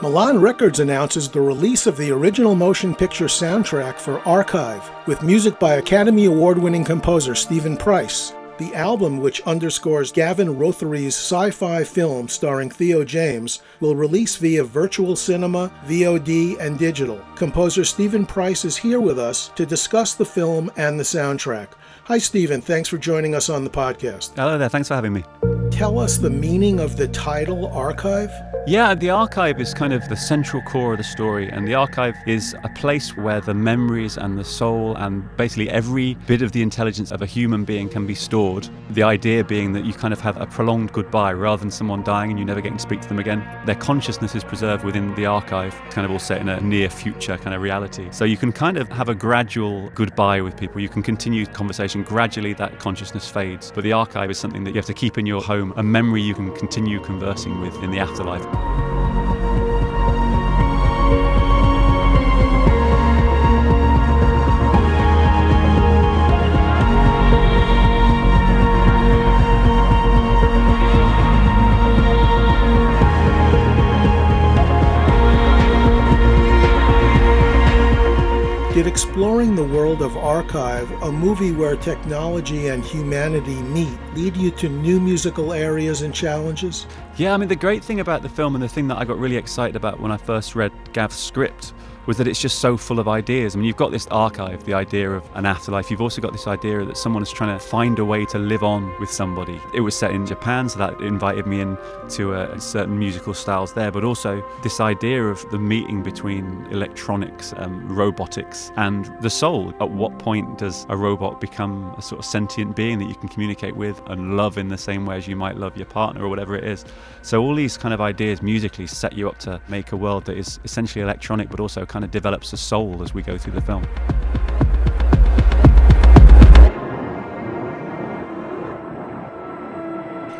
Milan Records announces the release of the original motion picture soundtrack for Archive, with music by Academy Award winning composer Stephen Price. The album, which underscores Gavin Rothery's sci fi film starring Theo James, will release via virtual cinema, VOD, and digital. Composer Stephen Price is here with us to discuss the film and the soundtrack. Hi, Stephen. Thanks for joining us on the podcast. Hello there. Thanks for having me. Tell us the meaning of the title Archive. Yeah, the archive is kind of the central core of the story, and the archive is a place where the memories and the soul and basically every bit of the intelligence of a human being can be stored. The idea being that you kind of have a prolonged goodbye rather than someone dying and you never getting to speak to them again. Their consciousness is preserved within the archive, kind of all set in a near future kind of reality. So you can kind of have a gradual goodbye with people. You can continue conversation gradually, that consciousness fades. But the archive is something that you have to keep in your home, a memory you can continue conversing with in the afterlife. Exploring the World of Archive, a movie where technology and humanity meet, lead you to new musical areas and challenges? Yeah, I mean, the great thing about the film and the thing that I got really excited about when I first read Gav's script was that it's just so full of ideas. I mean, you've got this archive, the idea of an afterlife. You've also got this idea that someone is trying to find a way to live on with somebody. It was set in Japan, so that invited me in to certain musical styles there, but also this idea of the meeting between electronics, um, robotics, and the soul. At what point does a robot become a sort of sentient being that you can communicate with and love in the same way as you might love your partner or whatever it is? So all these kind of ideas musically set you up to make a world that is essentially electronic, but also kind kind of develops a soul as we go through the film.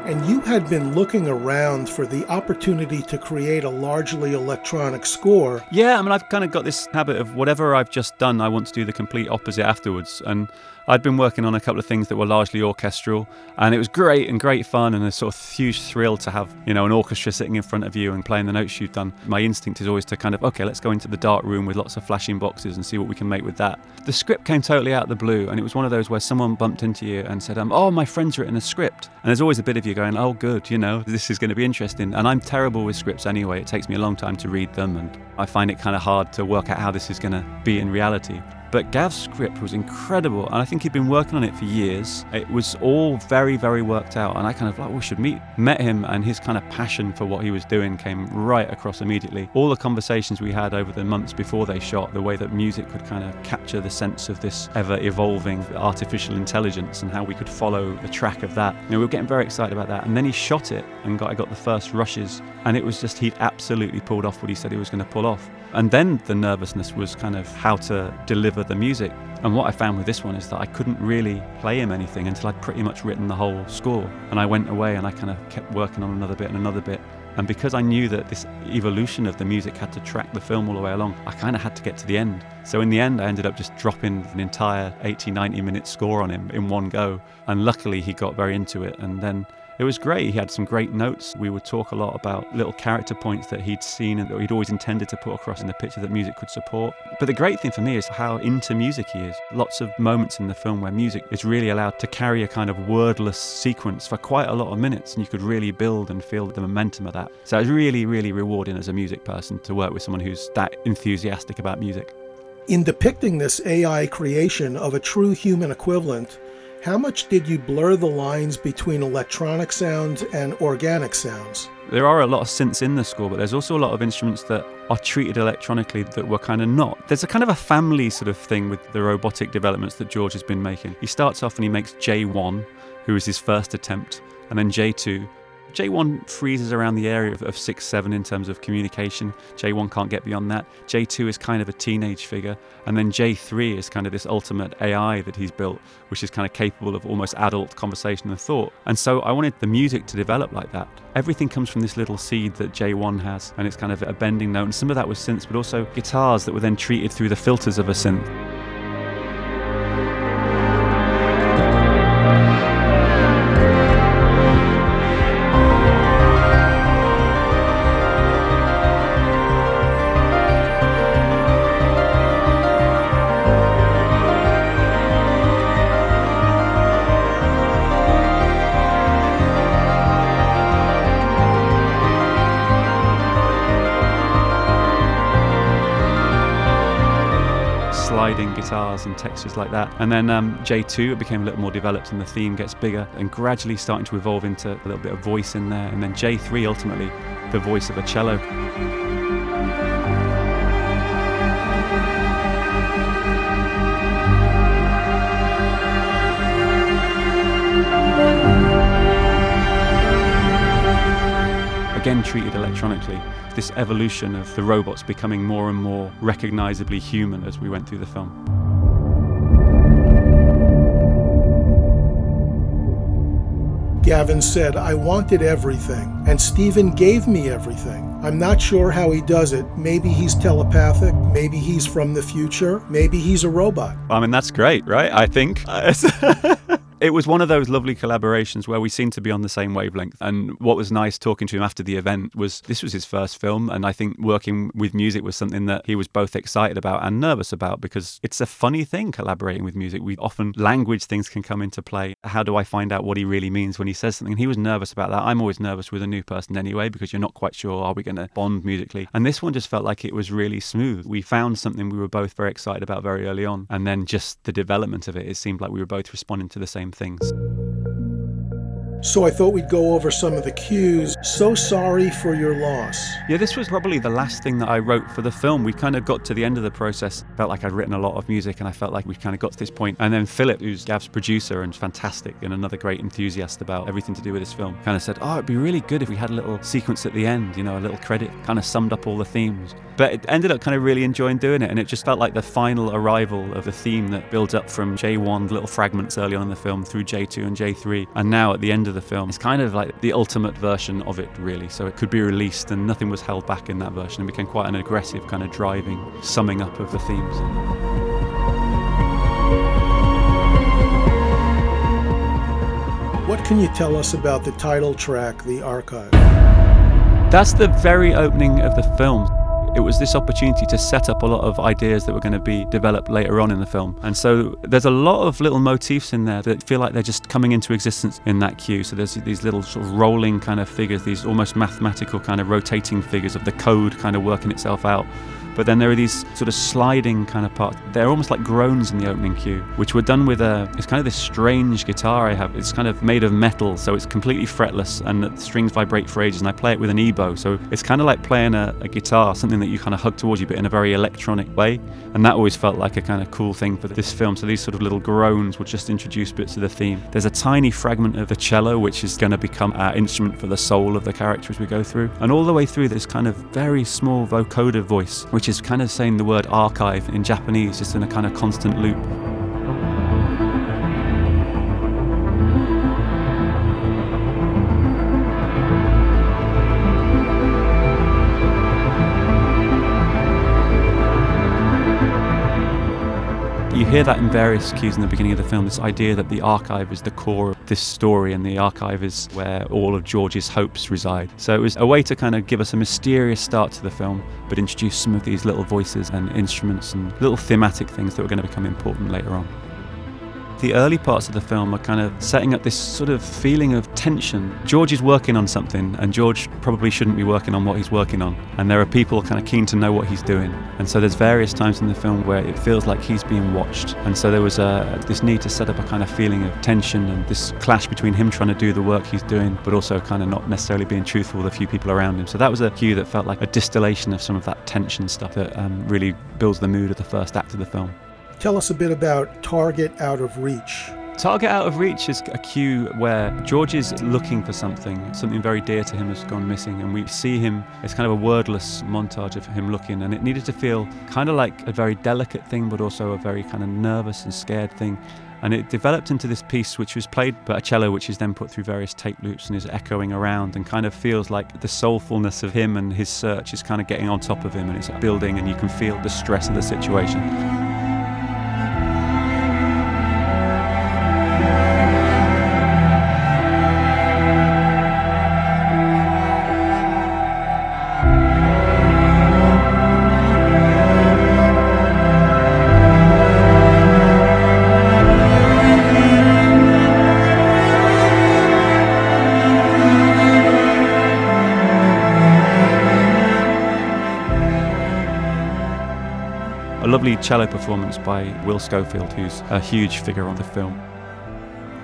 And you had been looking around for the opportunity to create a largely electronic score. Yeah, I mean, I've kind of got this habit of whatever I've just done, I want to do the complete opposite afterwards. And I'd been working on a couple of things that were largely orchestral, and it was great and great fun and a sort of huge thrill to have, you know, an orchestra sitting in front of you and playing the notes you've done. My instinct is always to kind of, okay, let's go into the dark room with lots of flashing boxes and see what we can make with that. The script came totally out of the blue, and it was one of those where someone bumped into you and said, um, oh, my friend's written a script. And there's always a bit of you going, oh, good, you know, this is going to be interesting. And I'm terrible with scripts anyway. It takes me a long time to read them, and I find it kind of hard to work out how this is going to be in reality. But Gav's script was incredible, and I think he'd been working on it for years. It was all very, very worked out, and I kind of like, we should meet. Met him, and his kind of passion for what he was doing came right across immediately. All the conversations we had over the months before they shot, the way that music could kind of capture the sense of this ever evolving artificial intelligence and how we could follow the track of that. You know, we were getting very excited about that. And then he shot it, and got, I got the first rushes, and it was just, he'd absolutely pulled off what he said he was going to pull off. And then the nervousness was kind of how to deliver the music. And what I found with this one is that I couldn't really play him anything until I'd pretty much written the whole score. And I went away and I kind of kept working on another bit and another bit. And because I knew that this evolution of the music had to track the film all the way along, I kind of had to get to the end. So in the end, I ended up just dropping an entire 80, 90 minute score on him in one go. And luckily, he got very into it. And then it was great. He had some great notes. We would talk a lot about little character points that he'd seen and that he'd always intended to put across in the picture that music could support. But the great thing for me is how into music he is. Lots of moments in the film where music is really allowed to carry a kind of wordless sequence for quite a lot of minutes, and you could really build and feel the momentum of that. So it was really, really rewarding as a music person to work with someone who's that enthusiastic about music. In depicting this AI creation of a true human equivalent, how much did you blur the lines between electronic sounds and organic sounds? There are a lot of synths in the score, but there's also a lot of instruments that are treated electronically that were kind of not. There's a kind of a family sort of thing with the robotic developments that George has been making. He starts off and he makes J1, who is his first attempt, and then J2, J1 freezes around the area of, of 6 7 in terms of communication. J1 can't get beyond that. J2 is kind of a teenage figure. And then J3 is kind of this ultimate AI that he's built, which is kind of capable of almost adult conversation and thought. And so I wanted the music to develop like that. Everything comes from this little seed that J1 has, and it's kind of a bending note. And some of that was synths, but also guitars that were then treated through the filters of a synth. And textures like that. And then um, J2, it became a little more developed and the theme gets bigger and gradually starting to evolve into a little bit of voice in there. And then J3, ultimately, the voice of a cello. again treated electronically, this evolution of the robots becoming more and more recognizably human as we went through the film. Gavin said, I wanted everything, and Stephen gave me everything. I'm not sure how he does it. Maybe he's telepathic, maybe he's from the future, maybe he's a robot. I mean, that's great, right? I think. it was one of those lovely collaborations where we seemed to be on the same wavelength. And what was nice talking to him after the event was this was his first film. And I think working with music was something that he was both excited about and nervous about because it's a funny thing collaborating with music. We often, language things can come into play. How do I find out what he really means when he says something? And he was nervous about that. I'm always nervous with a new person anyway because you're not quite sure, are we going to bond musically? And this one just felt like it was really smooth. We found something we were both very excited about very early on. And then just the development of it, it seemed like we were both responding to the same same things. So I thought we'd go over some of the cues. So sorry for your loss. Yeah, this was probably the last thing that I wrote for the film. We kind of got to the end of the process. Felt like I'd written a lot of music and I felt like we kind of got to this point. And then Philip, who's Gav's producer and fantastic and another great enthusiast about everything to do with this film, kind of said, Oh, it'd be really good if we had a little sequence at the end, you know, a little credit, kind of summed up all the themes. But it ended up kind of really enjoying doing it. And it just felt like the final arrival of the theme that builds up from J1, little fragments early on in the film, through J2 and J3. And now at the end of the film, it's kind of like the ultimate version of it, really. So it could be released and nothing was held back in that version. It became quite an aggressive, kind of driving summing up of the themes. What can you tell us about the title track, The Archive? That's the very opening of the film. It was this opportunity to set up a lot of ideas that were going to be developed later on in the film. And so there's a lot of little motifs in there that feel like they're just coming into existence in that cue. So there's these little sort of rolling kind of figures, these almost mathematical kind of rotating figures of the code kind of working itself out. But then there are these sort of sliding kind of parts. They're almost like groans in the opening cue, which were done with a. It's kind of this strange guitar I have. It's kind of made of metal, so it's completely fretless, and the strings vibrate for ages. And I play it with an EBow, so it's kind of like playing a, a guitar, something that you kind of hug towards you, but in a very electronic way. And that always felt like a kind of cool thing for this film. So these sort of little groans would just introduce bits of the theme. There's a tiny fragment of the cello, which is going to become our instrument for the soul of the character as we go through. And all the way through, this kind of very small vocoder voice, which is kind of saying the word archive in Japanese, just in a kind of constant loop. Hear that in various cues in the beginning of the film this idea that the archive is the core of this story and the archive is where all of George's hopes reside. So it was a way to kind of give us a mysterious start to the film, but introduce some of these little voices and instruments and little thematic things that were going to become important later on. The early parts of the film are kind of setting up this sort of feeling of tension. George is working on something, and George probably shouldn't be working on what he's working on. And there are people kind of keen to know what he's doing. And so there's various times in the film where it feels like he's being watched. And so there was a, this need to set up a kind of feeling of tension and this clash between him trying to do the work he's doing, but also kind of not necessarily being truthful with a few people around him. So that was a cue that felt like a distillation of some of that tension stuff that um, really builds the mood of the first act of the film. Tell us a bit about Target Out of Reach. Target Out of Reach is a cue where George is looking for something, something very dear to him has gone missing, and we see him. It's kind of a wordless montage of him looking, and it needed to feel kind of like a very delicate thing, but also a very kind of nervous and scared thing. And it developed into this piece, which was played by a cello, which is then put through various tape loops and is echoing around and kind of feels like the soulfulness of him and his search is kind of getting on top of him and it's building, and you can feel the stress of the situation. Lovely cello performance by Will Schofield, who's a huge figure on the film.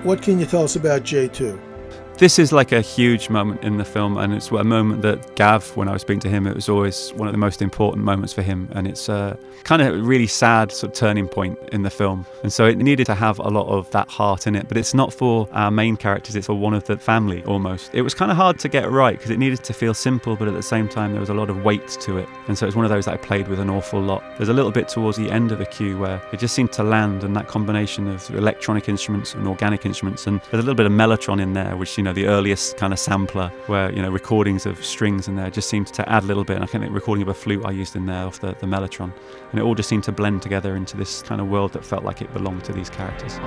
What can you tell us about J2? This is like a huge moment in the film, and it's a moment that Gav, when I was speaking to him, it was always one of the most important moments for him. And it's a kind of really sad sort of turning point in the film. And so it needed to have a lot of that heart in it, but it's not for our main characters, it's for one of the family almost. It was kind of hard to get right because it needed to feel simple, but at the same time, there was a lot of weight to it. And so it's one of those that I played with an awful lot. There's a little bit towards the end of the cue where it just seemed to land, and that combination of electronic instruments and organic instruments, and there's a little bit of mellotron in there, which, know, the earliest kind of sampler where, you know, recordings of strings in there just seemed to add a little bit. And I think the recording of a flute I used in there off the, the mellotron. And it all just seemed to blend together into this kind of world that felt like it belonged to these characters.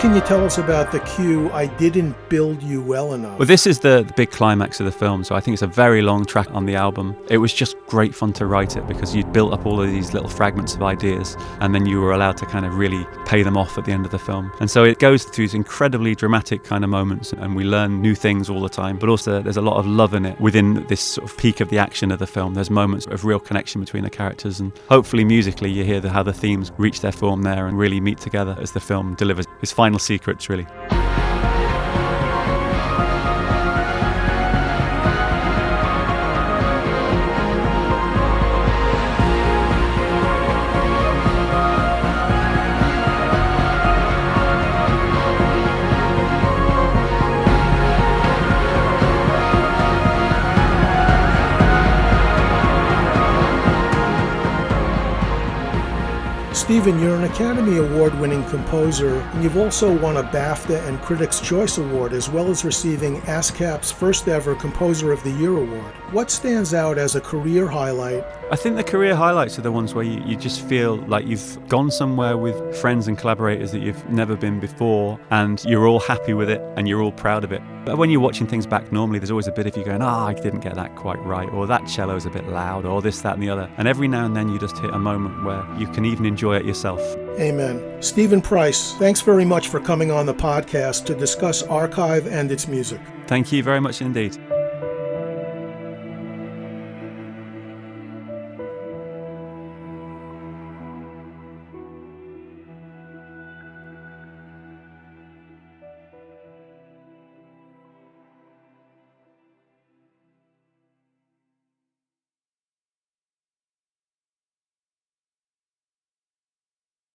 Can you tell us about the cue, I didn't build you well enough? Well, this is the, the big climax of the film, so I think it's a very long track on the album. It was just great fun to write it because you'd built up all of these little fragments of ideas and then you were allowed to kind of really pay them off at the end of the film. And so it goes through these incredibly dramatic kind of moments and we learn new things all the time, but also there's a lot of love in it within this sort of peak of the action of the film. There's moments of real connection between the characters and hopefully musically you hear the, how the themes reach their form there and really meet together as the film delivers its final secrets, really. Stephen, you're an Academy Award winning composer, and you've also won a BAFTA and Critics' Choice Award, as well as receiving ASCAP's first ever Composer of the Year award. What stands out as a career highlight? I think the career highlights are the ones where you, you just feel like you've gone somewhere with friends and collaborators that you've never been before, and you're all happy with it and you're all proud of it. But when you're watching things back normally, there's always a bit of you going, ah, oh, I didn't get that quite right, or that cello's a bit loud, or this, that, and the other. And every now and then you just hit a moment where you can even enjoy yourself. Amen. Stephen Price, thanks very much for coming on the podcast to discuss Archive and its music. Thank you very much indeed.